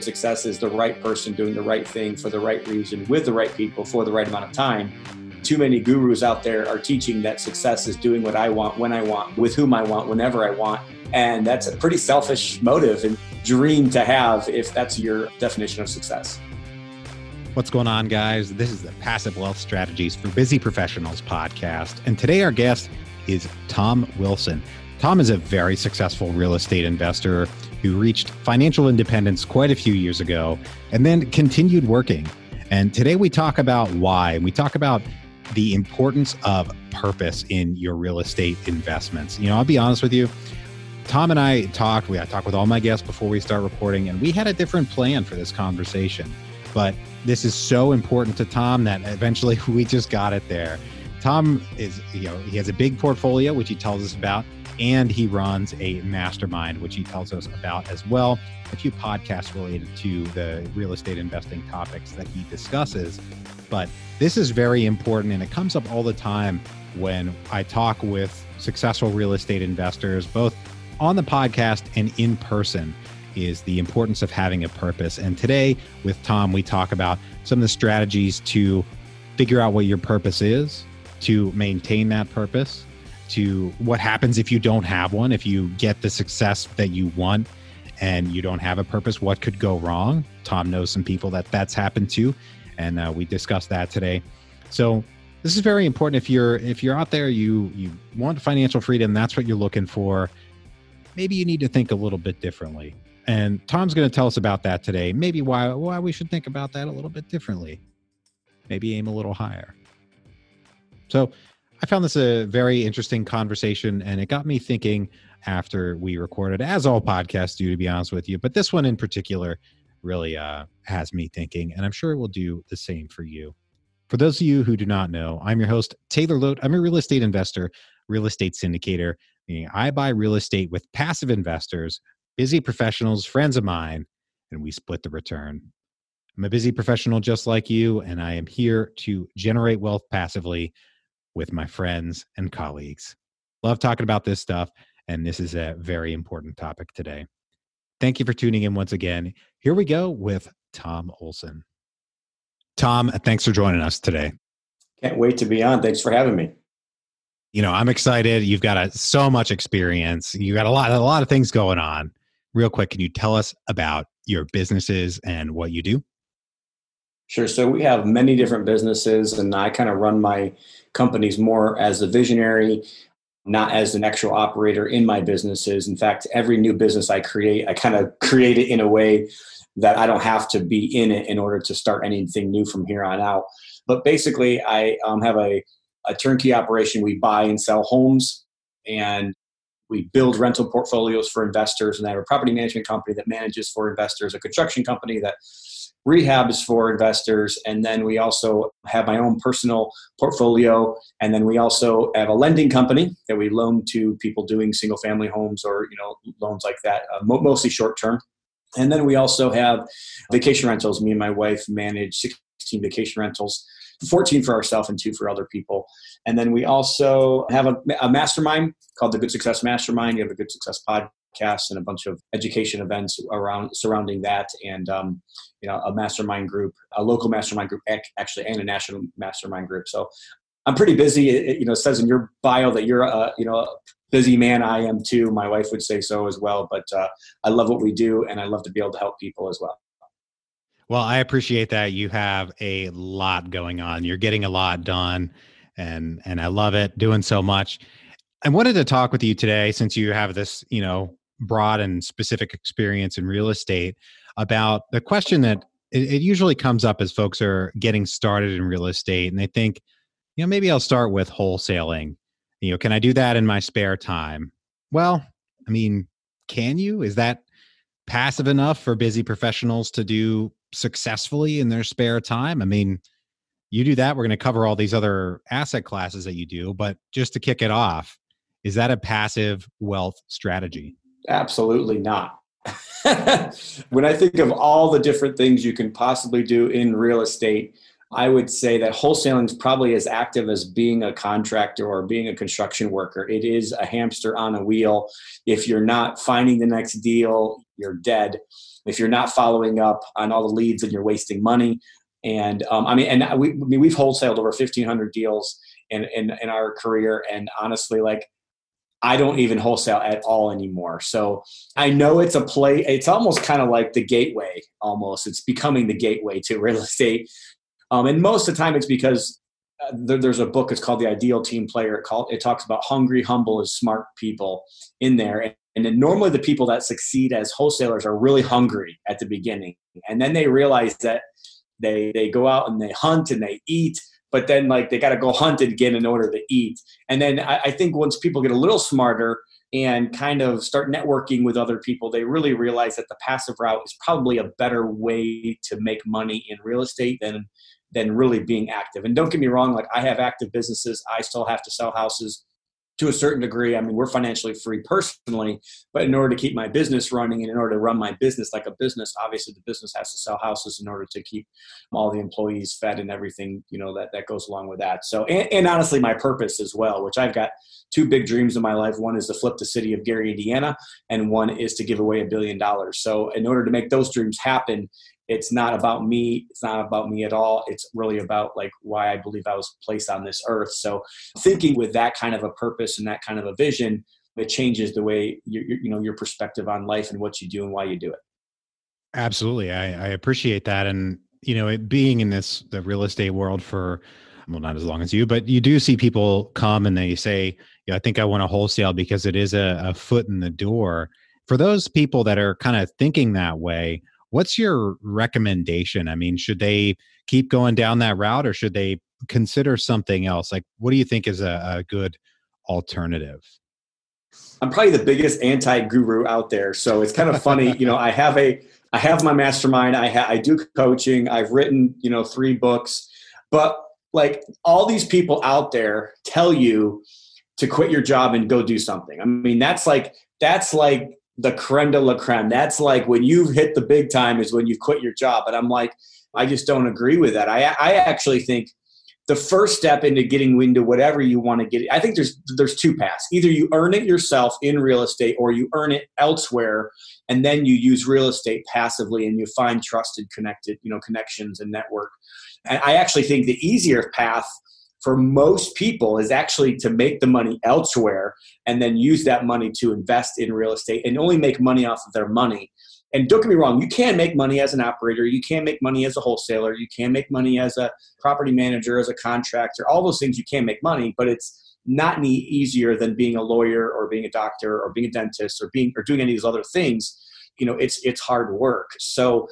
Success is the right person doing the right thing for the right reason with the right people for the right amount of time. Too many gurus out there are teaching that success is doing what I want, when I want, with whom I want, whenever I want. And that's a pretty selfish motive and dream to have if that's your definition of success. What's going on, guys? This is the Passive Wealth Strategies for Busy Professionals podcast. And today, our guest is Tom Wilson. Tom is a very successful real estate investor who reached financial independence quite a few years ago and then continued working. And today we talk about why, we talk about the importance of purpose in your real estate investments. You know, I'll be honest with you. Tom and I talked, we I talked with all my guests before we start recording, and we had a different plan for this conversation. But this is so important to Tom that eventually we just got it there. Tom is, you know, he has a big portfolio, which he tells us about and he runs a mastermind, which he tells us about as well. A few podcasts related to the real estate investing topics that he discusses. But this is very important, and it comes up all the time when I talk with successful real estate investors, both on the podcast and in person is the importance of having a purpose. And today with Tom, we talk about some of the strategies to figure out what your purpose is, to maintain that purpose, to what happens if you don't have one, if you get the success that you want and you don't have a purpose, what could go wrong? Tom knows some people that that's happened to, and uh, we discussed that today. So this is very important. If you're if you're out there, you you want financial freedom, that's what you're looking for. Maybe you need to think a little bit differently. And Tom's going to tell us about that today. Maybe why why we should think about that a little bit differently. Maybe aim a little higher. So I found this a very interesting conversation, and it got me thinking after we recorded, as all podcasts do, to be honest with you. But this one in particular really uh, has me thinking, and I'm sure it will do the same for you. For those of you who do not know, I'm your host, Taylor Loht. I'm a real estate investor, real estate syndicator, meaning I buy real estate with passive investors, busy professionals, friends of mine, and we split the return. I'm a busy professional just like you, and I am here to generate wealth passively with my friends and colleagues. Love talking about this stuff, and this is a very important topic today. Thank you for tuning in once again. Here we go with Tom Wilson. Tom, thanks for joining us today. Can't wait to be on. Thanks for having me. You know, I'm excited. You've got a, so much experience. You got a lot, a lot of things going on. Real quick, can you tell us about your businesses and what you do? Sure. So we have many different businesses, and I kind of run my companies more as a visionary, not as an actual operator in my businesses. In fact, every new business I create, I kind of create it in a way that I don't have to be in it in order to start anything new from here on out. But basically, I um, have a, a turnkey operation. We buy and sell homes, and we build rental portfolios for investors. And I have a property management company that manages for investors, a construction company that rehabs for investors and then we also have my own personal portfolio and then we also have a lending company that we loan to people doing single family homes or you know loans like that uh, mostly short term and then we also have vacation rentals me and my wife manage 16 vacation rentals 14 for ourselves and two for other people. And then we also have a, a, mastermind called the Good Success Mastermind. You have a Good Success podcast podcasts and a bunch of education events around surrounding that, and um, you know a mastermind group, a local mastermind group actually, and a national mastermind group. So I'm pretty busy. It, you know, says in your bio that you're a you know a busy man. I am too. My wife would say so as well. But uh, I love what we do, and I love to be able to help people as well. Well, I appreciate that you have a lot going on. You're getting a lot done, and and I love it. Doing so much. I wanted to talk with you today since you have this, you know, broad and specific experience in real estate about the question that it, it, usually comes up as folks are getting started in real estate and they think, you know, maybe I'll start with wholesaling. You know, can I do that in my spare time? Well, I mean, can you? Is that passive enough for busy professionals to do successfully in their spare time? I mean, you do that, we're going to cover all these other asset classes that you do, but just to kick it off, is that a passive wealth strategy? Absolutely not. when I think of all the different things you can possibly do in real estate, I would say that wholesaling is probably as active as being a contractor or being a construction worker. It is a hamster on a wheel. If you're not finding the next deal, you're dead. If you're not following up on all the leads, and you're wasting money. And um, I mean, and we I mean, we've wholesaled over 1,500 deals in, in in our career, and honestly, like I don't even wholesale at all anymore. So I know it's a play. It's almost kind of like the gateway. Almost, it's becoming the gateway to real estate. Um, and most of the time, it's because uh, there, there's a book. It's called The Ideal Team Player. It, called, it talks about hungry, humble, and smart people in there. And, and then normally, the people that succeed as wholesalers are really hungry at the beginning, and then they realize that they they go out and they hunt and they eat but then like they got to go hunt it again in order to eat. And then I, I think once people get a little smarter and kind of start networking with other people, they really realize that the passive route is probably a better way to make money in real estate than than really being active. And don't get me wrong, like I have active businesses, I still have to sell houses to a certain degree. I mean, we're financially free personally, but in order to keep my business running and in order to run my business like a business, obviously the business has to sell houses in order to keep all the employees fed and everything, you know, that, that goes along with that. So, and, and honestly, my purpose as well, which I've got two big dreams in my life. One is to flip the city of Gary, Indiana, and one is to give away a billion dollars. So, in order to make those dreams happen, it's not about me it's not about me at all. It's really about like why i believe i was placed on this earth. So thinking with that kind of a purpose and that kind of a vision it changes the way you, you know your perspective on life and what you do and why you do it. Absolutely. I, I appreciate that. And you know it being in this the real estate world for well not as long as you but you do see people come and they say yeah i think i want to wholesale because it is a, a foot in the door. For those people that are kind of thinking that way What's your recommendation? I mean, should they keep going down that route or should they consider something else? Like, what do you think is a, a good alternative? I'm probably the biggest anti guru out there. So it's kind of funny. you know, I have a, I have my mastermind. I ha- I do coaching. I've written, you know, three books, but like all these people out there tell you to quit your job and go do something. I mean, that's like, that's like the creme de la creme. That's like when you've hit the big time is when you quit your job. And I'm like, I just don't agree with that. I, I actually think the first step into getting into whatever you want to get, I think there's there's two paths. Either you earn it yourself in real estate, or you earn it elsewhere, and then you use real estate passively, and you find trusted, connected, you know, connections and network. And I actually think the easier path for most people is actually to make the money elsewhere and then use that money to invest in real estate and only make money off of their money. And don't get me wrong, you can make money as an operator, you can make money as a wholesaler, you can make money as a property manager, as a contractor, all those things you can make money, but it's not any easier than being a lawyer or being a doctor or being a dentist or being or doing any of these other things. You know, it's it's hard work. So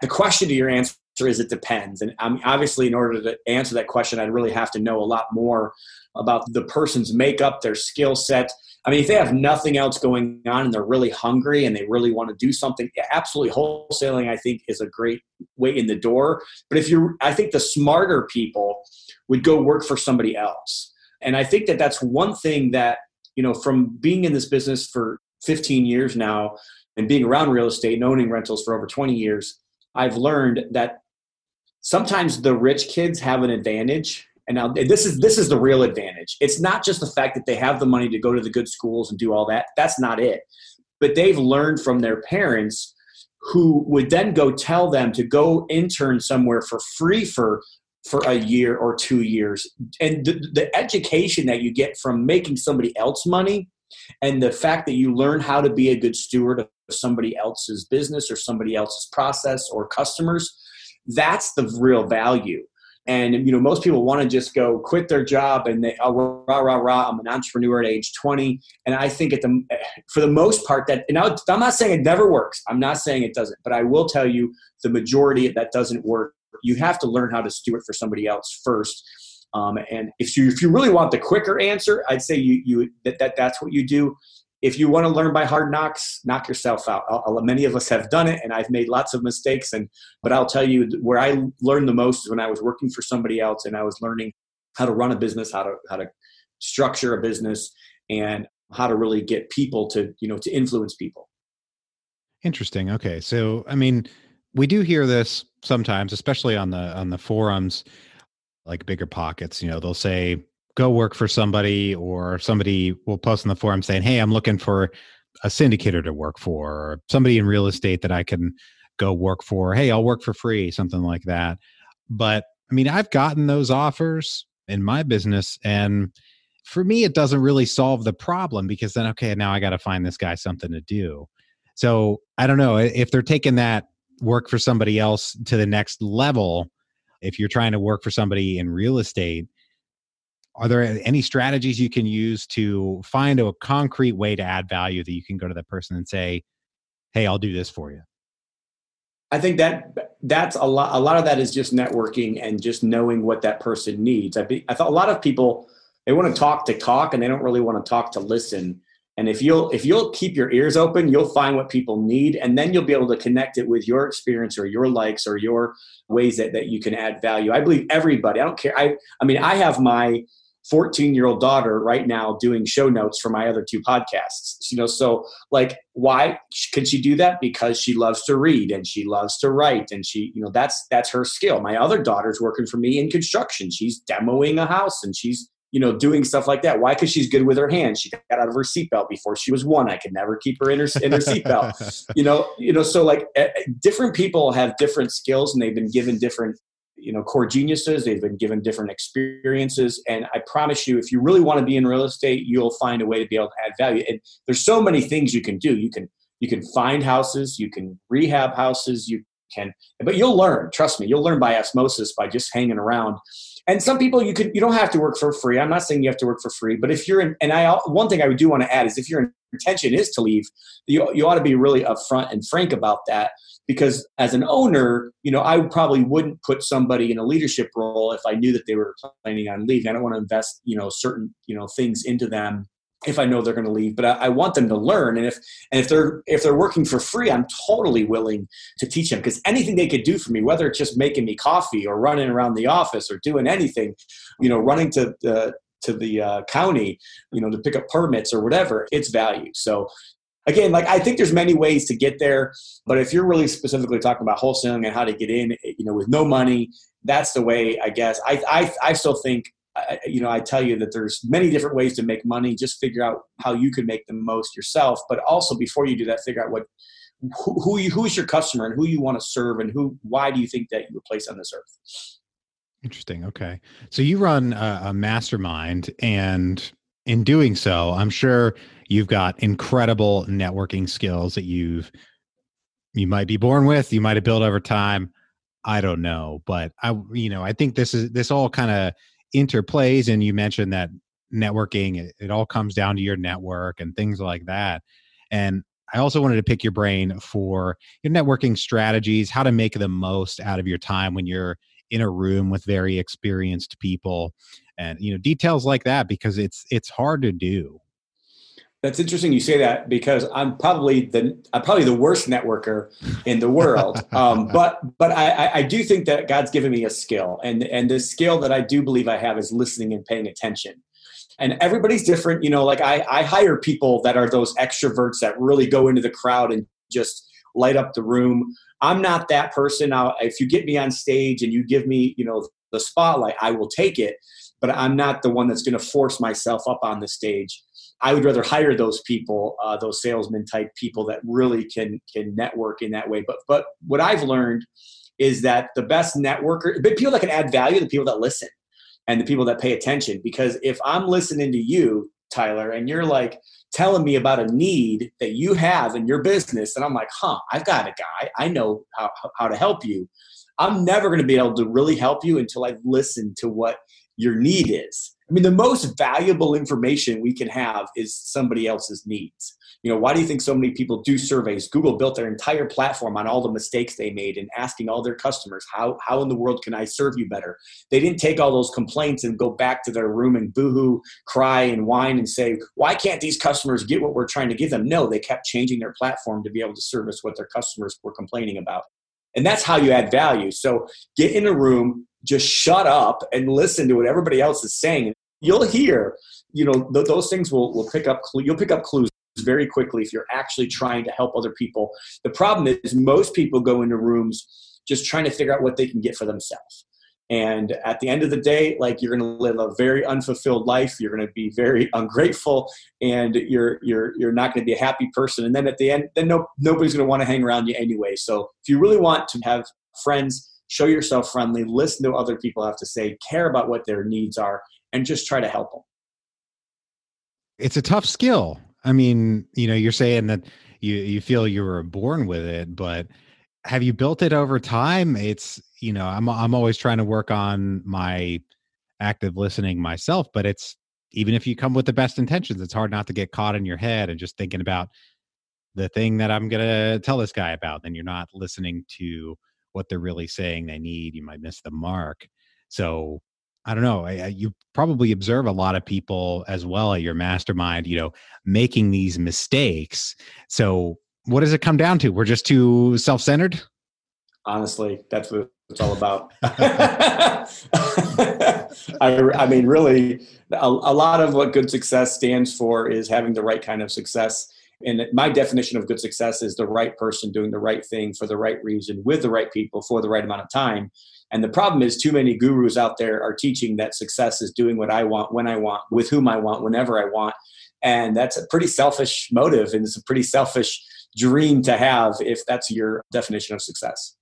the question to your answer is it depends. And I mean, obviously, in order to answer that question, I'd really have to know a lot more about the person's makeup, their skill set. I mean, if they have nothing else going on and they're really hungry and they really want to do something, absolutely wholesaling, I think, is a great way in the door. But if you're, I think the smarter people would go work for somebody else. And I think that that's one thing that, you know, from being in this business for 15 years now and being around real estate and owning rentals for over 20 years, I've learned that sometimes the rich kids have an advantage and now this is this is the real advantage. It's not just the fact that they have the money to go to the good schools and do all that. That's not it. But they've learned from their parents who would then go tell them to go intern somewhere for free for for a year or two years. And the, the education that you get from making somebody else money and the fact that you learn how to be a good steward of somebody else's business or somebody else's process or customers that's the real value. And you know, most people want to just go quit their job and they oh, rah rah rah. I'm an entrepreneur at age 20, and I think at the for the most part that now I'm not saying it never works. I'm not saying it doesn't, but I will tell you the majority that doesn't work. You have to learn how to steward for somebody else first. Um, and if you if you really want the quicker answer, I'd say you you that, that that's what you do if you want to learn by hard knocks, knock yourself out. I'll, many of us have done it, and I've made lots of mistakes. And but I'll tell you where I learned the most is when I was working for somebody else, and I was learning how to run a business, how to how to structure a business, and how to really get people to you know to influence people. Interesting. Okay, so I mean, we do hear this sometimes, especially on the on the forums, like BiggerPockets. You know, they'll say go work for somebody or somebody will post in the forum saying hey i'm looking for a syndicator to work for or somebody in real estate that I can go work for. Hey, I'll work for free, something like that. But I mean, I've gotten those offers in my business and for me it doesn't really solve the problem because then okay, now I got to find this guy something to do. So, I don't know if they're taking that work for somebody else to the next level. If you're trying to work for somebody in real estate, are there any strategies you can use to find a concrete way to add value that you can go to that person and say hey i'll do this for you i think that that's a lot a lot of that is just networking and just knowing what that person needs. I, be, I thought a lot of people they want to talk to talk and they don't really want to talk to listen. And if you'll if you'll keep your ears open you'll find what people need and then you'll be able to connect it with your experience or your likes or your ways that, that you can add value. I believe everybody i don't care i i mean i have my 14 year old daughter right now doing show notes for my other two podcasts you know so like why can she do that? Because she loves to read and she loves to write and she you know that's that's her skill. My other daughter's working for me in construction. She's demoing a house and she's you know doing stuff like that. Why? Because she's good with her hands. She got out of her seatbelt before she was one. I could never keep her in her, in her seatbelt. You know you know so like uh, different people have different skills and they've been given different you know core geniuses. They've been given different experiences. And i promise you if you really want to be in real estate you'll find a way to be able to add value. And there's so many things you can do. You can you can find houses. You can rehab houses. You can but you'll learn. Trust me you'll learn by osmosis by just hanging around. And some people you could you don't have to work for free. I'm not saying you have to work for free but if you're in and i one thing i do want to add is if your intention is to leave you, you ought to be really upfront and frank about that because as an owner, you know, I probably wouldn't put somebody in a leadership role if I knew that they were planning on leaving. I don't want to invest, you know, certain, you know, things into them if I know they're going to leave, but I, I, want them to learn. And if and if they're if they're working for free, I'm totally willing to teach them because anything they could do for me, whether it's just making me coffee or running around the office or doing anything, you know, running to the to the uh, county, you know, to pick up permits or whatever, it's value. So again, like I think there's many ways to get there, but if you're really specifically talking about wholesaling and how to get in, you know, with no money, that's the way. I guess I I, I still think. You know, I tell you that there's many different ways to make money. Just figure out how you can make the most yourself. But also, before you do that, figure out what who, who you, who is your customer and who you want to serve and who why do you think that you were placed on this earth. Interesting. Okay, so you run a, a mastermind, and in doing so, I'm sure you've got incredible networking skills that you've you might be born with, you might have built over time. I don't know, but I you know, I think this is this all kind of interplays and you mentioned that networking it, it all comes down to your network and things like that. And I also wanted to pick your brain for your networking strategies, how to make the most out of your time when you're in a room with very experienced people and you know details like that because it's it's hard to do that's interesting you say that because I'm probably the I'm probably the worst networker in the world. Um, but but I, I do think that God's given me a skill, and and the skill that I do believe I have is listening and paying attention. And everybody's different, you know. Like I I hire people that are those extroverts that really go into the crowd and just light up the room. I'm not that person. Now, if you get me on stage and you give me, you know, the spotlight, I will take it. But I'm not the one that's going to force myself up on the stage I would rather hire those people, uh, those salesman type people that really can can network in that way. But but what I've learned is that the best networker, but people that can add value, the people that listen, and the people that pay attention. Because if I'm listening to you, Tyler, and you're like telling me about a need that you have in your business, and I'm like, huh, I've got a guy, I know how how to help you. I'm never going to be able to really help you until I've listened to what your need is I mean, the most valuable information we can have is somebody else's needs. You know, why do you think so many people do surveys? Google built their entire platform on all the mistakes they made and asking all their customers, how, how in the world can I serve you better? They didn't take all those complaints and go back to their room and boohoo, cry and whine and say, why can't these customers get what we're trying to give them? No, they kept changing their platform to be able to service what their customers were complaining about. And that's how you add value. So get in a room, just shut up and listen to what everybody else is saying. You'll hear, you know, th- those things will, will pick up, you'll pick up clues very quickly if you're actually trying to help other people. The problem is most people go into rooms just trying to figure out what they can get for themselves. and at the end of the day like you're going to live a very unfulfilled life you're going to be very ungrateful and you're you're you're not going to be a happy person and then at the end then no, nobody's going to want to hang around you anyway so if you really want to have friends show yourself friendly listen to what other people have to say care about what their needs are and just try to help them it's a tough skill. I mean you know you're saying that you you feel you were born with it but have you built it over time? It's you know i'm i'm always trying to work on my active listening myself but it's even if you come with the best intentions it's hard not to get caught in your head and just thinking about the thing that i'm going to tell this guy about then you're not listening to what they're really saying they need you might miss the mark so i don't know I, I, you probably observe a lot of people as well at your mastermind you know making these mistakes so what does it come down to we're just too self-centered honestly that's what it's all about. I, I, mean, really, a, a, lot of what good success stands for is having the right kind of success. And my definition of good success is the right person doing the right thing for the right reason with the right people for the right amount of time. And the problem is, too many gurus out there are teaching that success is doing what I want, when I want, with whom I want, whenever I want. And that's a pretty selfish motive, and it's a pretty selfish dream to have if that's your definition of success.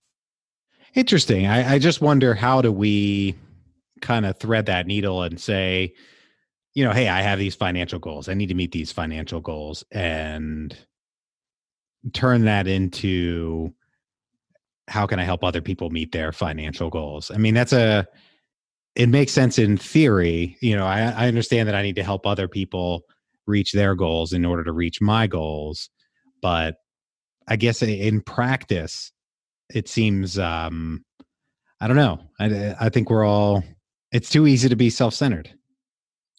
Interesting. I, I just wonder how do we kind of thread that needle and say, you know, hey, I have these financial goals. I need to meet these financial goals and turn that into how can I help other people meet their financial goals? I mean, that's a it makes sense in theory. You know, I, I understand that I need to help other people reach their goals in order to reach my goals. But I guess in practice, it seems um i don't know i i think we're all it's too easy to be self-centered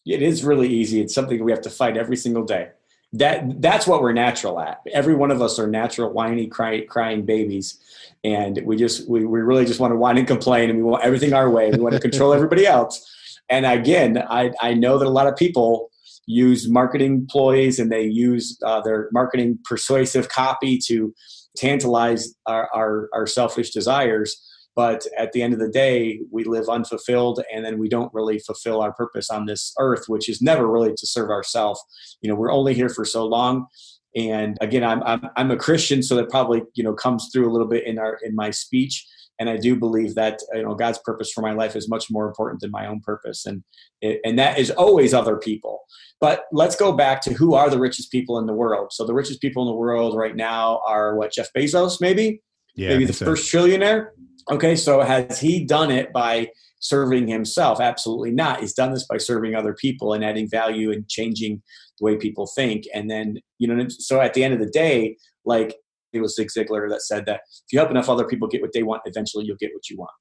it is really easy. It's something we have to fight every single day. That that's what we're natural at. Every one of us are natural whiny cry, crying babies. And we just we, we really just want to whine and complain and we want everything our way. We want to control everybody else. And again i i know that a lot of people use marketing ploys and they use uh, their marketing persuasive copy to tantalize our, our, our selfish desires but at the end of the day we live unfulfilled and then we don't really fulfill our purpose on this earth which is never really to serve ourselves you know we're only here for so long. And again I'm, I'm i'm a christian so that probably you know comes through a little bit in our in my speech. And i do believe that you know god's purpose for my life is much more important than my own purpose. And and that is always other people. But let's go back to who are the richest people in the world. So the richest people in the world right now are what jeff bezos maybe? Yeah, maybe the so. first trillionaire okay so has he done it by serving himself absolutely not he's done this by serving other people and adding value and changing the way people think and then you know so at the end of the day like it was Zig Ziglar that said that if you help enough other people get what they want, eventually you'll get what you want.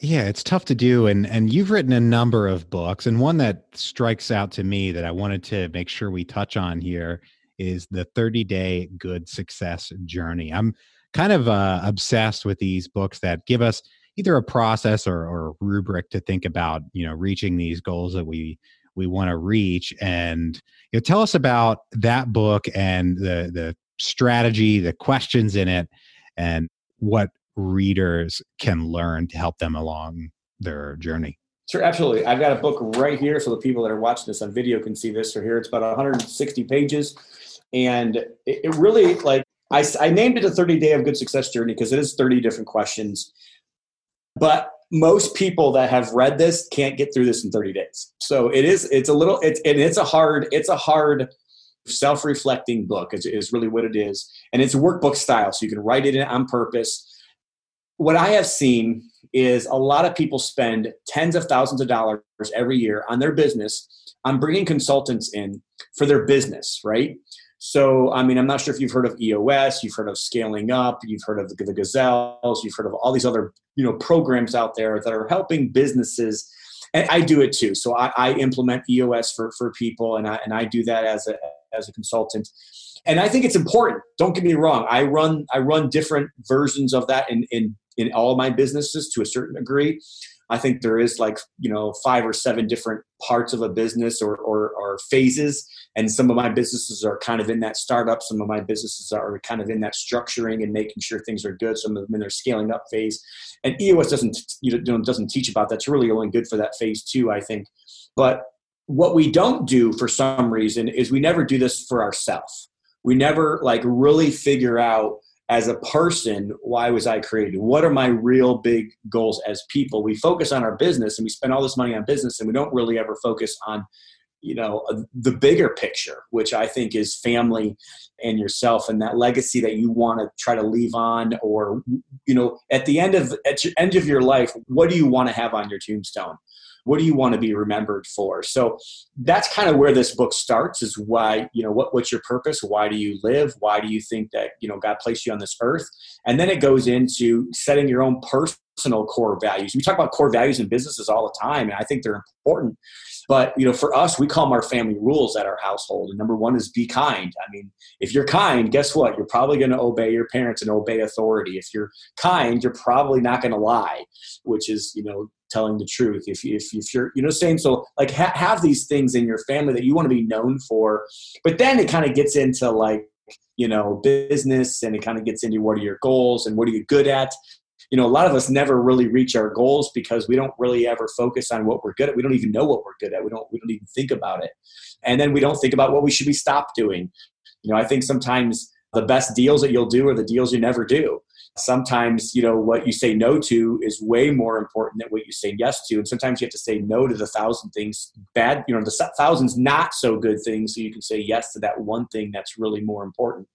Yeah, it's tough to do. And and you've written a number of books, and one that strikes out to me that I wanted to make sure we touch on here is the 30 day good success journey. I'm kind of uh, obsessed with these books that give us either a process or, or a rubric to think about, you know, reaching these goals that we we want to reach. And you know, tell us about that book and the the strategy, the questions in it, and what readers can learn to help them along their journey. Sure, absolutely. I've got a book right here, so the people that are watching this on video can see this. or here, it's about 160 pages, and it, it really like I, I named it a 30 day of good success journey because it is 30 different questions. But most people that have read this can't get through this in 30 days. So it is it's a little it's and it's a hard it's a hard self-reflecting book is, is really what it is and it's workbook style so you can write it in on purpose what i have seen is a lot of people spend tens of thousands of dollars every year on their business on bringing consultants in for their business right so i mean i'm not sure if you've heard of eos you've heard of scaling up you've heard of the, gazelles you've heard of all these other you know programs out there that are helping businesses and I do it too. So I, I, implement EOS for, for people, and I and I do that as a as a consultant. And I think it's important. Don't get me wrong. I run I run different versions of that in in in all my businesses to a certain degree. I think there is like, you know, five or seven different parts of a business or, or, or, phases. And some of my businesses are kind of in that startup. Some of my businesses are kind of in that structuring and making sure things are good. Some of them in their scaling up phase. And EOS doesn't, you know, doesn't teach about that. It's really only good for that phase two, I think. But what we don't do for some reason is we never do this for ourselves. We never like really figure out as a person, why was I created? What are my real big goals as people? We focus on our business and we spend all this money on business and we don't really ever focus on you know uh, the bigger picture which i think is family and yourself and that legacy that you want to try to leave on or you know at the end of at your end of your life what do you want to have on your tombstone? What do you want to be remembered for? So that's kind of where this book starts is why you know what, what's your purpose? Why do you live? Why do you think that you know god placed you on this earth? And then it goes into setting your own personal core values. We talk about core values in businesses all the time and i think they're important but you know for us we call them our family rules at our household and number one is be kind. I mean if you're kind guess what? You're probably going to obey your parents and obey authority. If you're kind you're probably not going to lie which is you know telling the truth. If, if, if you're you know saying? So like ha- have these things in your family that you want to be known for but then it kind of gets into like you know business and it kind of gets into what are your goals and what are you good at you know a lot of us never really reach our goals because we don't really ever focus on what we're good at. We don't even know what we're good at. We don't we don't even think about it. And then we don't think about what we should be stopped doing. You know i think sometimes the best deals that you'll do are the deals you never do sometimes you know what you say no to is way more important than what you say yes to. And sometimes you have to say no to the thousand things bad you know the thousands not so good things so you can say yes to that one thing that's really more important.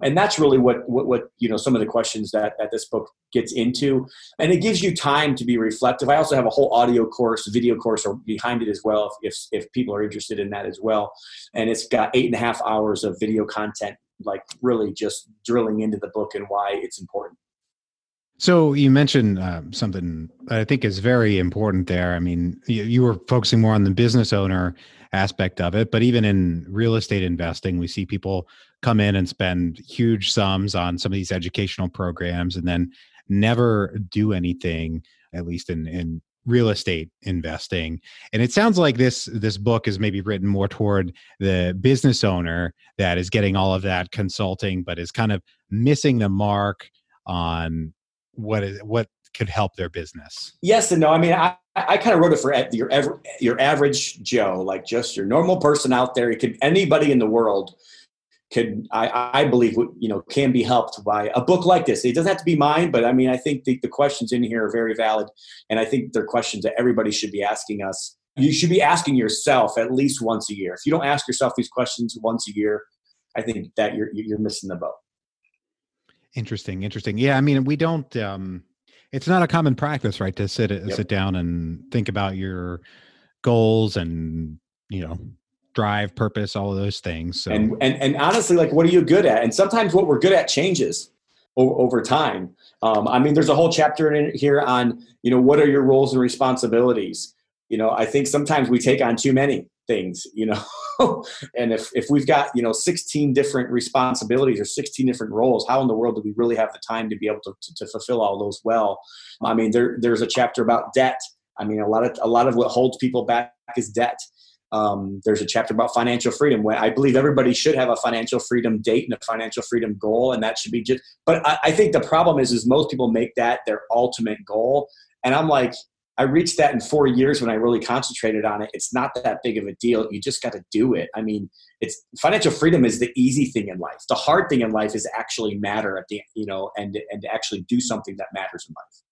And that's really what what, what you know some of the questions that, that this book gets into. And it gives you time to be reflective. I also have a whole audio course video course or behind it as well if, if, if people are interested in that as well. And it's got eight and a half hours of video content like really just drilling into the book and why it's important so you mentioned uh, something I think is very important there. I mean, you, you, were focusing more on the business owner aspect of it, but even in real estate investing, we see people come in and spend huge sums on some of these educational programs and then never do anything, at least in in real estate investing. And it sounds like this this book is maybe written more toward the business owner that is getting all of that consulting, but is kind of missing the mark on what is what could help their business? Yes and no. I mean, I, I kind of wrote it for your ever, your average Joe, like just your normal person out there. It could anybody in the world could I, I believe you know can be helped by a book like this. It doesn't have to be mine, but I mean I think the, the questions in here are very valid, and I think they're questions that everybody should be asking us. You should be asking yourself at least once a year. If you don't ask yourself these questions once a year, I think that you're you're missing the boat. Interesting, interesting. Yeah, I mean, we don't. um It's not a common practice, right, to sit yep. sit down and think about your goals and you know drive, purpose, all of those things. So. And and and honestly, like, what are you good at? And sometimes what we're good at changes over, over time. Um, I mean, there's a whole chapter in here on you know what are your roles and responsibilities. You know, I think sometimes we take on too many things. You know. and if, if we've got you know 16 different responsibilities or 16 different roles how in the world do we really have the time to be able to, to, to fulfill all those well i mean there, there's a chapter about debt i mean a lot of a lot of what holds people back is debt um, there's a chapter about financial freedom where I believe everybody should have a financial freedom date and a financial freedom goal, and that should be just. But I, I think the problem is, is most people make that their ultimate goal, and I'm like, I reached that in four years when I really concentrated on it. It's not that big of a deal. You just got to do it. I mean, it's financial freedom is the easy thing in life. The hard thing in life is actually matter at the you know and and actually do something that matters in life.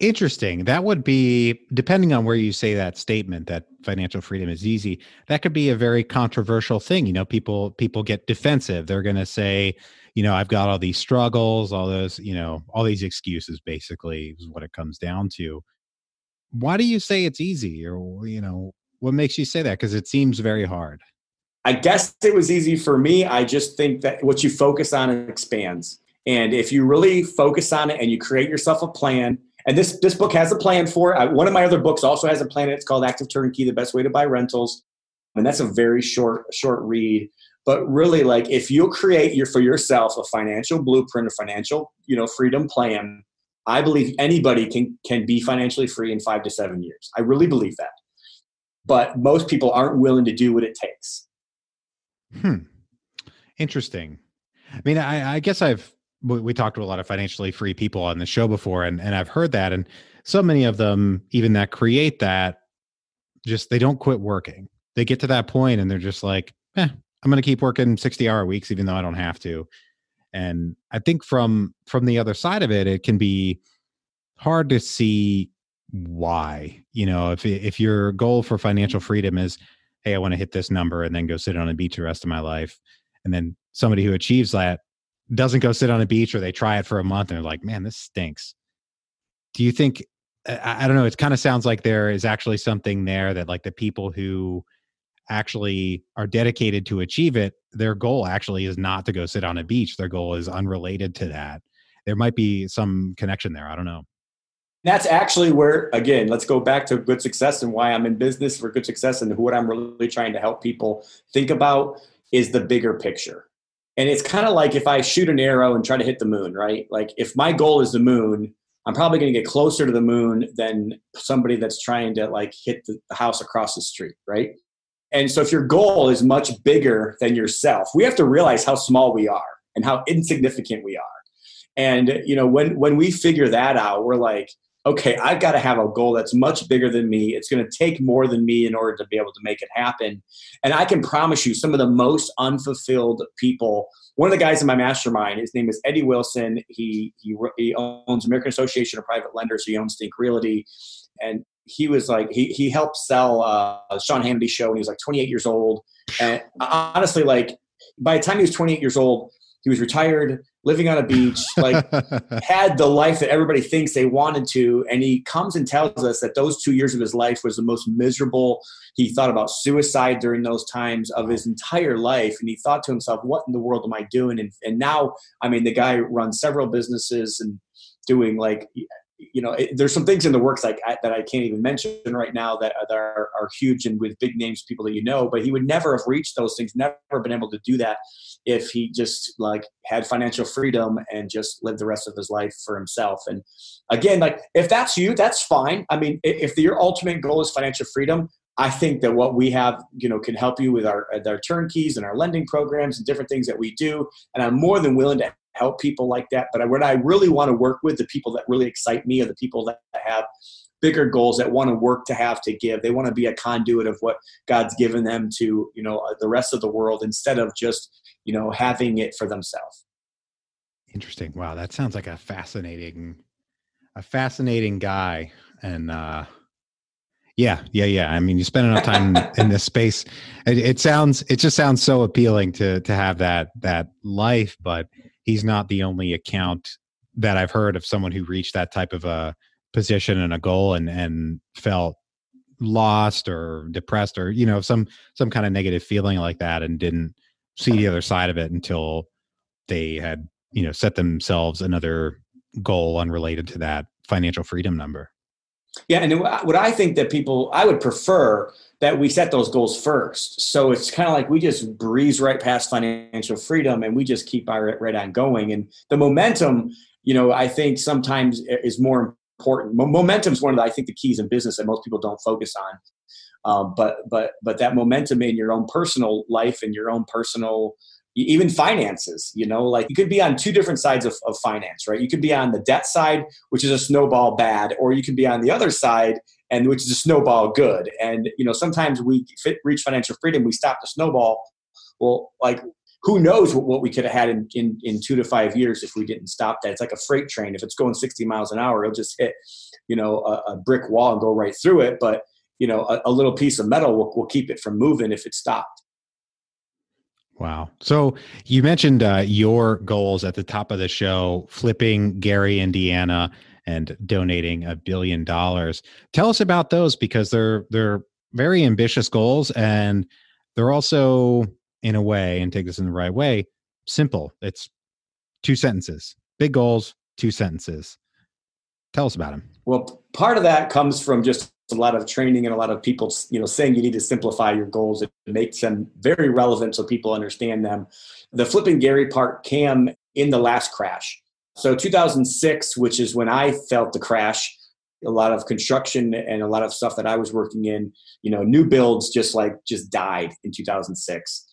Interesting. That would be depending on where you say that statement that financial freedom is easy. That could be a very controversial thing. You know, people people get defensive. They're going to say, you know, I've got all these struggles, all those, you know, all these excuses basically is what it comes down to why do you say it's easy? Or you know what makes you say that? Because it seems very hard. I guess it was easy for me. I just think that what you focus on expands. And if you really focus on it and you create yourself a plan and this this book has a plan for it. I, one of my other books also has a plan. It's called active turnkey the best way to buy rentals. And that's a very short short read. But really like if you create your for yourself a financial blueprint a financial you know freedom plan I believe anybody can can be financially free in five to seven years. I really believe that. But most people aren't willing to do what it takes. Hmm. Interesting. I mean, I, I guess I've we, we talked to a lot of financially free people on the show before, and and I've heard that, and so many of them, even that create that, just they don't quit working. They get to that point, and they're just like, eh, I'm going to keep working 60 hour weeks, even though I don't have to. And I think from from the other side of it, it can be hard to see why. You know, if if your goal for financial mm-hmm. freedom is, hey, I want to hit this number and then go sit on a beach the rest of my life, and then somebody who achieves that doesn't go sit on a beach or they try it for a month and they're like, man, this stinks. Do you think? Uh, I, I don't know. It kind of sounds like there is actually something there that like the people who actually are dedicated to achieve it, their goal actually is not to go sit on a beach. Their goal is unrelated to that. There might be some connection there. I don't know. That's actually where, again, let's go back to good success and why I'm in business for good success and what I'm really trying to help people think about is the bigger picture. And it's kind of like if I shoot an arrow and try to hit the moon, right? Like if my goal is the moon, I'm probably going to get closer to the moon than somebody that's trying to like hit the house across the street, right? And so if your goal is much bigger than yourself, we have to realize how small we are and how insignificant we are. And you know, when when we figure that out, we're like, okay, I've got to have a goal that's much bigger than me. It's going to take more than me in order to be able to make it happen. And I can promise you, some of the most unfulfilled people. One of the guys in my mastermind, his name is Eddie Wilson. He he, he owns American Association of Private Lenders. He owns Think Realty, and he was like he he helped sell uh, Sean Hannity show when he was like 28 years old. And honestly, like by the time he was 28 years old, he was retired, living on a beach, like had the life that everybody thinks they wanted to. And he comes and tells us that those two years of his life was the most miserable. He thought about suicide during those times of his entire life. And he thought to himself, what in the world am I doing? And, and now, I mean, the guy runs several businesses and doing like you know, it, there's some things in the works like I, that I can't even mention right now that, uh, that are, are huge and with big names, people that you know. But he would never have reached those things, never been able to do that if he just like had financial freedom and just lived the rest of his life for himself. And again, like if that's you, that's fine. I mean, if your ultimate goal is financial freedom, I think that what we have, you know, can help you with our, uh, our turnkeys and our lending programs and different things that we do. And I'm more than willing to help people like that. But what I really want to work with, the people that really excite me, are the people that have bigger goals that want to work to have to give. They want to be a conduit of what God's given them to, you know, the rest of the world instead of just, you know, having it for themselves. Interesting. Wow, that sounds like a fascinating, a fascinating guy. And uh, yeah, yeah, yeah. I mean, you spend enough time in this space. It, it sounds, it just sounds so appealing to to have that that life, but he's not the only account that I've heard of someone who reached that type of a position and a goal and and felt lost or depressed or you know some some kind of negative feeling like that and didn't see the other side of it until they had you know set themselves another goal unrelated to that financial freedom number yeah and what i think that people i would prefer that we set those goals first. So it's kind of like we just breeze right past financial freedom and we just keep our right on going. And the momentum, you know, I think sometimes is more important. Momentum is one of the, I think the keys in business that most people don't focus on. Um, but but but that momentum in your own personal life and your own personal even finances you know like you could be on two different sides of, of finance right? You could be on the debt side which is a snowball bad or you could be on the other side and which is a snowball good. And you know sometimes we fit, reach financial freedom we stop the snowball. Well like who knows what, what we could have had in, in, in two to five years if we didn't stop that. It's like a freight train. If it's going 60 miles an hour it'll just hit you know a, a brick wall and go right through it. But you know a, a little piece of metal will, will keep it from moving if it stopped Wow. So you mentioned uh, your goals at the top of the show, flipping Gary, Indiana, and donating a billion dollars. Tell us about those because they're they're very ambitious goals and they're also in a way, and take this in the right way, simple. It's two sentences. Big goals, two sentences. Tell us about them. Well, part of that comes from just a lot of training and a lot of people, you know, saying you need to simplify your goals. and make them very relevant so people understand them. The flipping Gary part came in the last crash. So 2006, which is when I felt the crash, a lot of construction and a lot of stuff that I was working in, you know, new builds just like just died in 2006.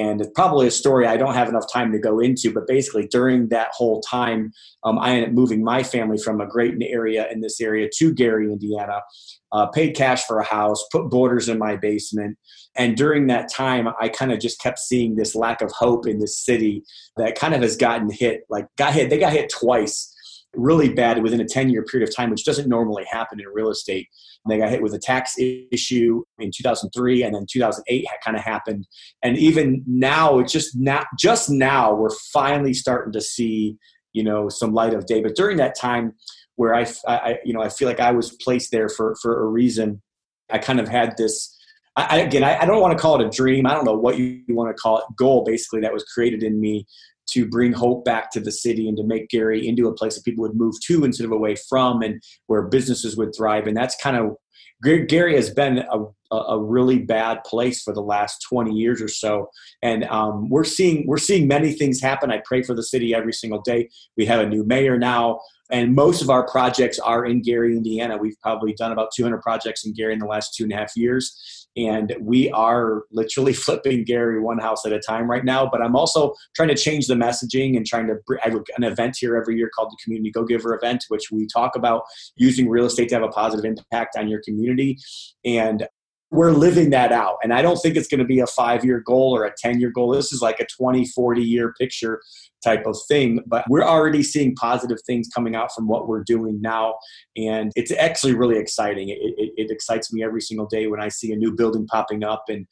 And it's probably a story I don't have enough time to go into, but basically during that whole time, um, I ended up moving my family from a great area in this area to Gary, Indiana, uh, paid cash for a house, put boarders in my basement. And during that time, I kind of just kept seeing this lack of hope in this city that kind of has gotten hit, like got hit, they got hit twice really bad within a 10 year period of time, which doesn't normally happen in real estate. And they got hit with a tax issue in 2003, and then 2008 kind of happened. And even now, it's just now, just now, we're finally starting to see, you know, some light of day. But during that time, where I, I you know, I feel like I was placed there for for a reason. I kind of had this. I, again, I, I don't want to call it a dream. I don't know what you want to call it. Goal, basically, that was created in me to bring hope back to the city and to make Gary into a place that people would move to instead of away from and where businesses would thrive. And that's kind of Gary has been a, a really bad place for the last 20 years or so. And um, we're seeing we're seeing many things happen. I pray for the city every single day. We have a new mayor now. And most of our projects are in Gary, Indiana. We've probably done about 200 projects in Gary in the last two and a half years and we are literally flipping Gary one house at a time right now. But I'm also trying to change the messaging and trying to. Have an event here every year called the Community Go Giver event, which we talk about using real estate to have a positive impact on your community. And we're living that out. And I don't think it's going to be a five year goal or a 10 year goal. This is like a 20, 40 year picture type of thing. But we're already seeing positive things coming out from what we're doing now. And it's actually really exciting. It, it, it excites me every single day when I see a new building popping up and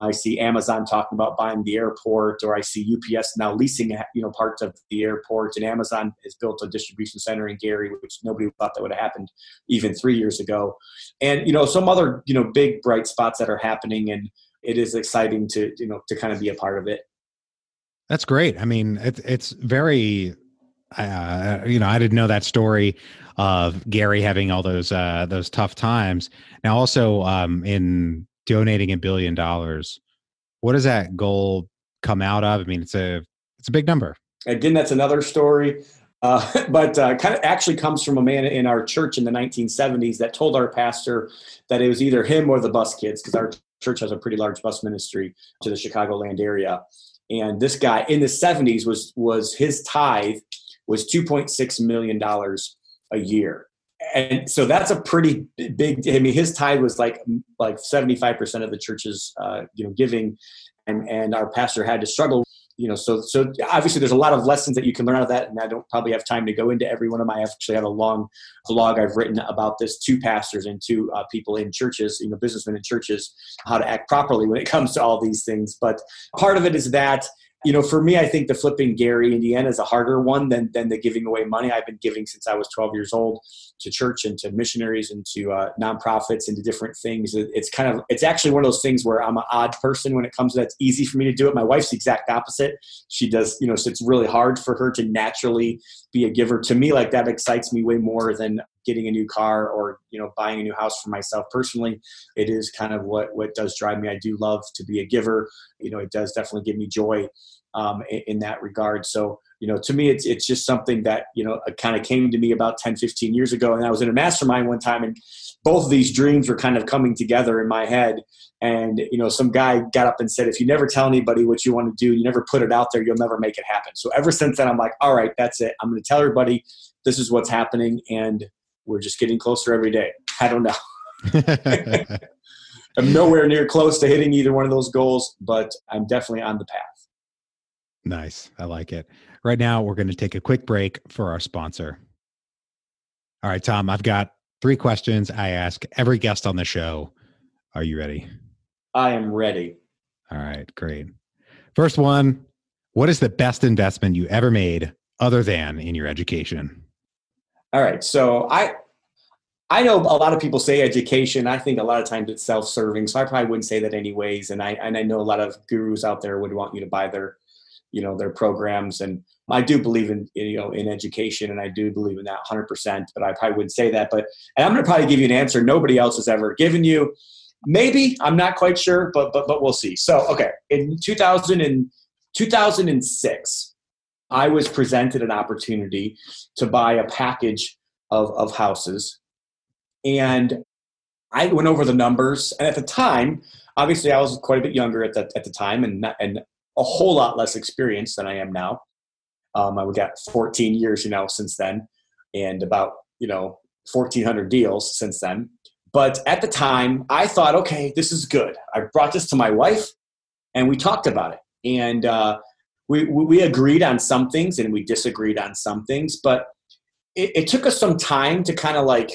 I see Amazon talking about buying the airport, or I see UPS now leasing, you know, parts of the airport, and Amazon has built a distribution center in Gary, which nobody thought that would have happened even three years ago, and you know, some other you know big bright spots that are happening, and it is exciting to you know to kind of be a part of it. That's great. I mean, it's it's very, uh, you know, I didn't know that story of Gary having all those uh, those tough times. Now, also um, in donating a billion dollars. What does that goal come out of? I mean, it's a it's a big number. Again, that's another story. Uh, but uh, kind of actually comes from a man in our church in the 1970s that told our pastor that it was either him or the bus kids because our church has a pretty large bus ministry to the Chicagoland area. And this guy in the 70s was was his tithe was 2.6 million dollars a year and so that's a pretty big. I mean, his tithe was like like seventy five percent of the church's uh, you know giving, and and our pastor had to struggle. You know, so so obviously there's a lot of lessons that you can learn out of that, and I don't probably have time to go into every one of them. I actually have a long vlog I've written about this to pastors and to uh, people in churches, you know, businessmen in churches, how to act properly when it comes to all these things. But part of it is that you know, for me, I think the flipping Gary, Indiana is a harder one than, than the giving away money. I've been giving since I was 12 years old to church and to missionaries and to uh, nonprofits and to different things. It's kind of, it's actually one of those things where I'm an odd person when it comes to that. It's easy for me to do it. My wife's the exact opposite. She does, you know, so it's really hard for her to naturally be a giver. To me, like that excites me way more than getting a new car or you know buying a new house for myself personally it is kind of what what does drive me. I do love to be a giver. You know it does definitely give me joy um, in, in, that regard. So you know to me it's it's just something that you know kind of came to me about 10 15 years ago and i was in a mastermind one time and both of these dreams were kind of coming together in my head. And you know some guy got up and said if you never tell anybody what you want to do you never put it out there you'll never make it happen. So ever since then i'm like all right that's it. I'm going to tell everybody this is what's happening and we're just getting closer every day. I don't know. I'm nowhere near close to hitting either one of those goals, but I'm definitely on the path. Nice. I like it. Right now, we're going to take a quick break for our sponsor. All right, Tom, I've got three questions I ask every guest on the show. Are you ready? I am ready. All right, great. First one What is the best investment you ever made other than in your education? All right. So I I know a lot of people say education. I think a lot of times it's self-serving, so I probably wouldn't say that anyways. And I and I know a lot of gurus out there would want you to buy their, you know, their programs. And I do believe in you know in education, and I do believe in that 100. percent But I probably wouldn't say that. But and I'm going to probably give you an answer nobody else has ever given you. Maybe I'm not quite sure, but but but we'll see. So okay, in 2000 and 2006, I was presented an opportunity to buy a package of, of houses. And I went over the numbers. And at the time, obviously, I was quite a bit younger at the, at the time and, not, and a whole lot less experienced than I am now. Um, I got 14 years, you know, since then, and about, you know, 1,400 deals since then. But at the time, I thought, okay, this is good. I brought this to my wife and we talked about it. And uh, we, we agreed on some things and we disagreed on some things. But it, it took us some time to kind of like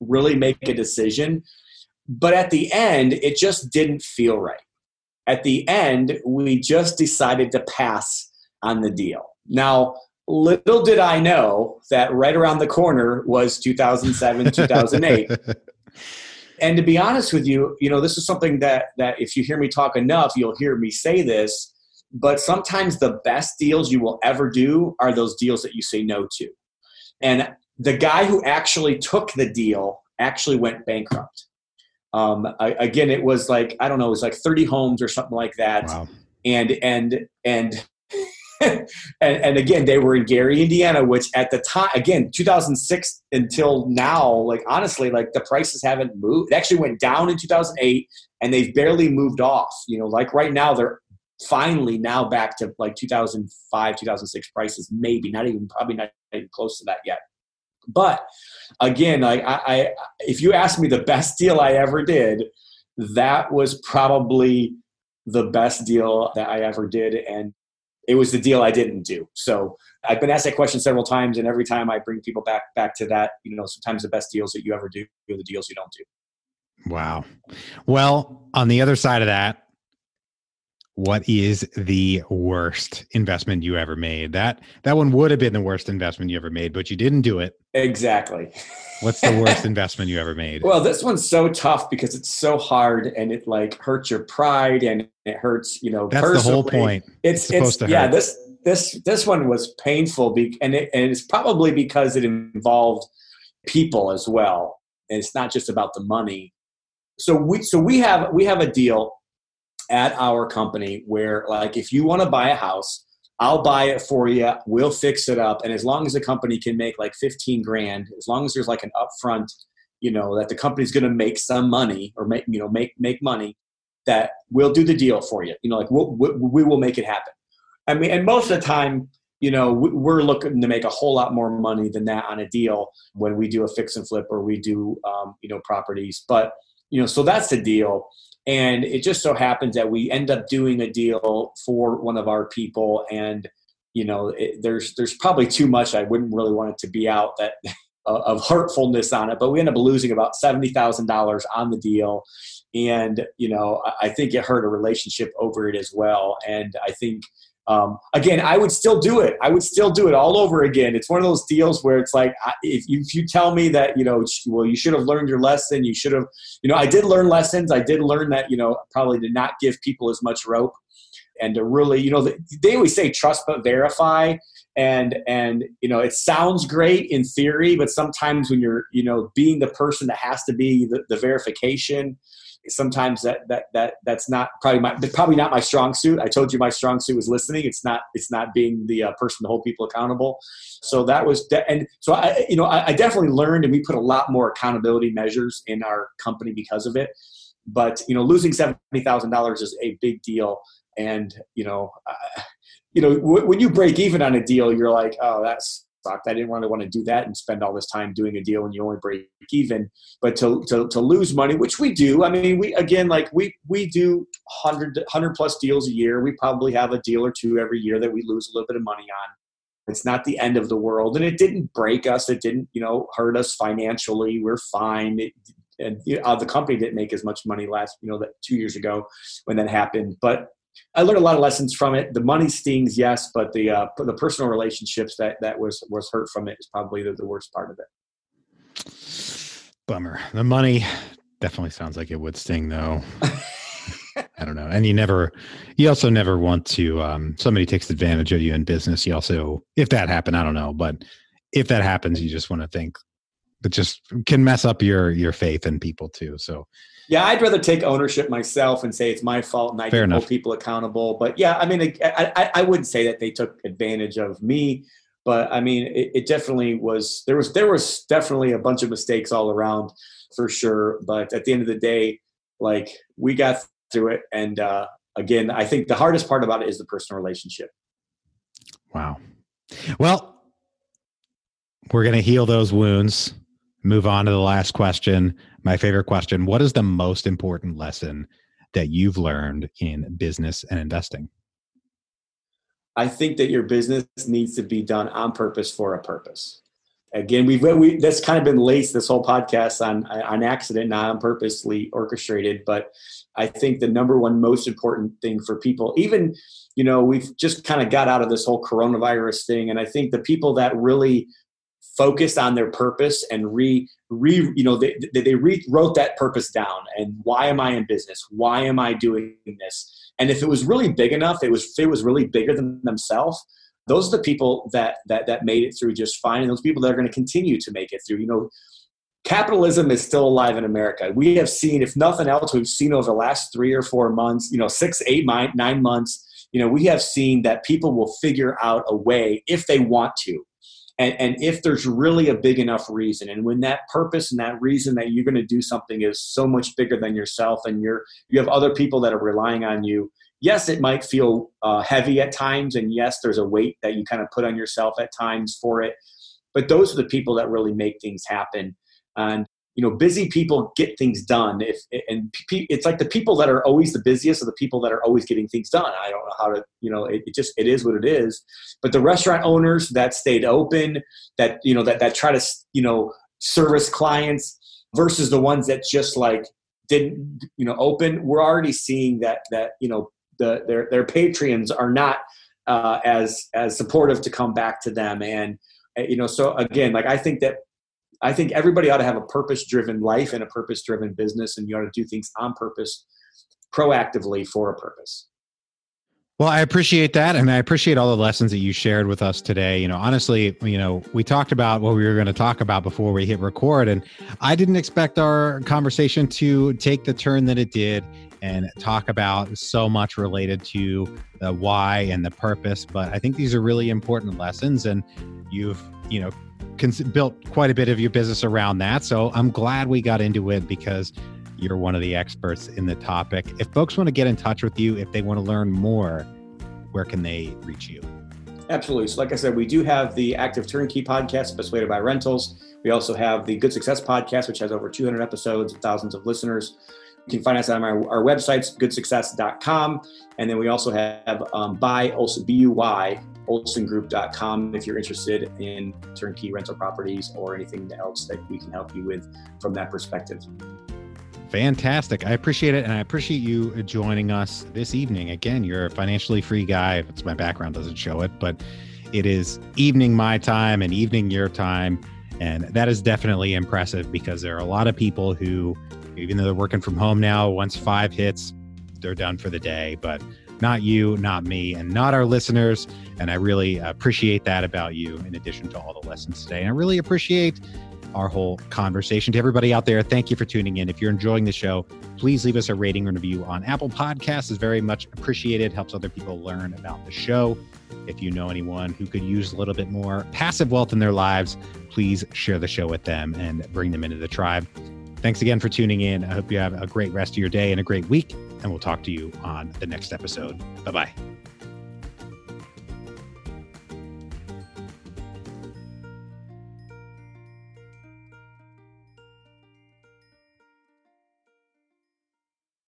really make a decision. But at the end, it just didn't feel right. At the end, we just decided to pass on the deal. Now, little did I know that right around the corner was 2007, 2008. and to be honest with you, you know, this is something that that if you hear me talk enough, you'll hear me say this. But sometimes the best deals you will ever do are those deals that you say no to. And the guy who actually took the deal actually went bankrupt. Um, I, again, it was like I don't know, it was like 30 homes or something like that. Wow. And and and and, and again, they were in Gary, Indiana, which at the time, again, 2006 until now, like honestly, like the prices haven't moved. It actually went down in 2008, and they've barely moved off. You know, like right now, they're finally now back to like 2005, 2006 prices. Maybe not even, probably not even close to that yet. But again, I, I if you ask me the best deal I ever did, that was probably the best deal that I ever did, and it was the deal I didn't do. So I've been asked that question several times, and every time I bring people back back to that, you know, sometimes the best deals that you ever do are the deals you don't do. Wow. Well, on the other side of that, what is the worst investment you ever made? That that one would have been the worst investment you ever made, but you didn't do it. Exactly. What's the worst investment you ever made? Well, this one's so tough because it's so hard and it like hurts your pride and it hurts, you know, that's personally. the whole point. It's it's, it's yeah, this this this one was painful be, and it, and it's probably because it involved people as well. And it's not just about the money. So we so we have we have a deal at our company where like if you want to buy a house I'll buy it for you. We'll fix it up. And as long as the company can make like 15 grand, as long as there's like an upfront, you know, that the company's going to make some money or make, you know, make, make money that we'll do the deal for you. You know, like we'll, we, we will make it happen. I mean, and most of the time, you know, we're looking to make a whole lot more money than that on a deal when we do a fix and flip or we do, um, you know, properties. But, you know, so that's the deal. And it just so happens that we end up doing a deal for one of our people, and you know, it, there's there's probably too much. I wouldn't really want it to be out that uh, of hurtfulness on it, but we end up losing about seventy thousand dollars on the deal, and you know, I think it hurt a relationship over it as well. And I think um, again, I would still do it. I would still do it all over again. It's one of those deals where it's like, if you, if you tell me that, you know, well, you should have learned your lesson. You should have, you know, I did learn lessons. I did learn that, you know, probably to not give people as much rope and to really, you know, they always say trust but verify. And, and, you know, it sounds great in theory, but sometimes when you're, you know, being the person that has to be the, the verification, sometimes that that that that's not probably my probably not my strong suit. I told you my strong suit was listening. It's not it's not being the uh, person to hold people accountable. So that was de- and so I you know I, I definitely learned and we put a lot more accountability measures in our company because of it. But you know losing seventy thousand dollars is a big deal, and you know. Uh, you know, w- when you break even on a deal, you're like, oh, that's I didn't really want to do that and spend all this time doing a deal when you only break even. But to, to, to lose money, which we do, I mean, we again, like we we do 100, 100 plus deals a year. We probably have a deal or two every year that we lose a little bit of money on. It's not the end of the world, and it didn't break us. It didn't, you know, hurt us financially. We're fine. It, and know, the company didn't make as much money last, you know, that two years ago when that happened. But I learned a lot of lessons from it. The money stings, yes, but the uh, the personal relationships that that was was hurt from it is probably the, the worst part of it. Bummer. The money definitely sounds like it would sting, though. I don't know. And you never, you also never want to. Um, somebody takes advantage of you in business. You also, if that happened, I don't know, but if that happens, you just want to think but just can mess up your your faith in people too. So yeah, I'd rather take ownership myself and say it's my fault and I Fair can hold people accountable. But yeah, I mean, I, I, I, wouldn't say that they took advantage of me, but I mean, it, it, definitely was. There was there was definitely a bunch of mistakes all around for sure. But at the end of the day, like we got through it, and uh, again, I think the hardest part about it is the personal relationship. Wow. Well, we're going to heal those wounds. Move on to the last question. My favorite question What is the most important lesson that you've learned in business and investing? I think that your business needs to be done on purpose for a purpose. Again, we've we, that's kind of been laced this whole podcast on on accident, not on purposely orchestrated. But I think the number one most important thing for people, even you know, we've just kind of got out of this whole coronavirus thing, and I think the people that really focused on their purpose and re re you know they, they rewrote that purpose down and why am i in business? Why am i doing this? And if it was really big enough it was it was really bigger than themselves those are the people that that that made it through just fine. And those people that are going to continue to make it through you know capitalism is still alive in america. We have seen if nothing else we've seen over the last three or four months you know six eight nine months you know we have seen that people will figure out a way if they want to and, and if there's really a big enough reason and when that purpose and that reason that you're going to do something is so much bigger than yourself and you're you have other people that are relying on you yes it might feel uh, heavy at times and yes there's a weight that you kind of put on yourself at times for it but those are the people that really make things happen. And you know busy people get things done. If and it's like the people that are always the busiest are the people that are always getting things done. I don't know how to you know it, it, just it is what it is. But the restaurant owners that stayed open that you know that that try to you know service clients versus the ones that just like didn't you know open we're already seeing that that you know the their their patrons are not uh, as as supportive to come back to them. And you know so again like i think that I think everybody ought to have a purpose driven life and a purpose driven business, and you ought to do things on purpose, proactively for a purpose. Well, I appreciate that. And I appreciate all the lessons that you shared with us today. You know, honestly, you know, we talked about what we were going to talk about before we hit record. And I didn't expect our conversation to take the turn that it did and talk about so much related to the why and the purpose. But I think these are really important lessons. And you've, you know, cons- built quite a bit of your business around that. So I'm glad we got into it because you're one of the experts in the topic. If folks want to get in touch with you, if they want to learn more, where can they reach you? Absolutely. So, like I said, we do have the Active Turnkey podcast, to Buy Rentals. We Olson have the Good Success podcast, which has over 200 episodes, and thousands of listeners. You can find us on our, our websites, goodsuccess.com. And then we also have um, buy, also B-U-Y, olsongroup.com if you're interested in turnkey rental properties or anything else that we can help you with from that perspective. Fantastic. I appreciate it. And I appreciate you joining us this evening. Again, you're a financially free guy. It's my background doesn't show it, but it is evening my time and evening your time. And that is definitely impressive because there are a lot of people who, even though they're working from home now, once five hits, they're done for the day. But not you, not me, and not our listeners. And I really appreciate that about you, in addition to all the lessons today. And I really appreciate our whole conversation. To everybody out there, thank you for tuning in. If you're enjoying the show, please leave us a rating and review on Apple Podcasts. is very much appreciated. Helps other people learn about the show. If you know anyone who could use a little bit more passive wealth in their lives, please share the show with them and bring them into the tribe. Thanks again for tuning in. I hope you have a great rest of your day and a great week, and we'll talk to you on the next episode. Bye bye.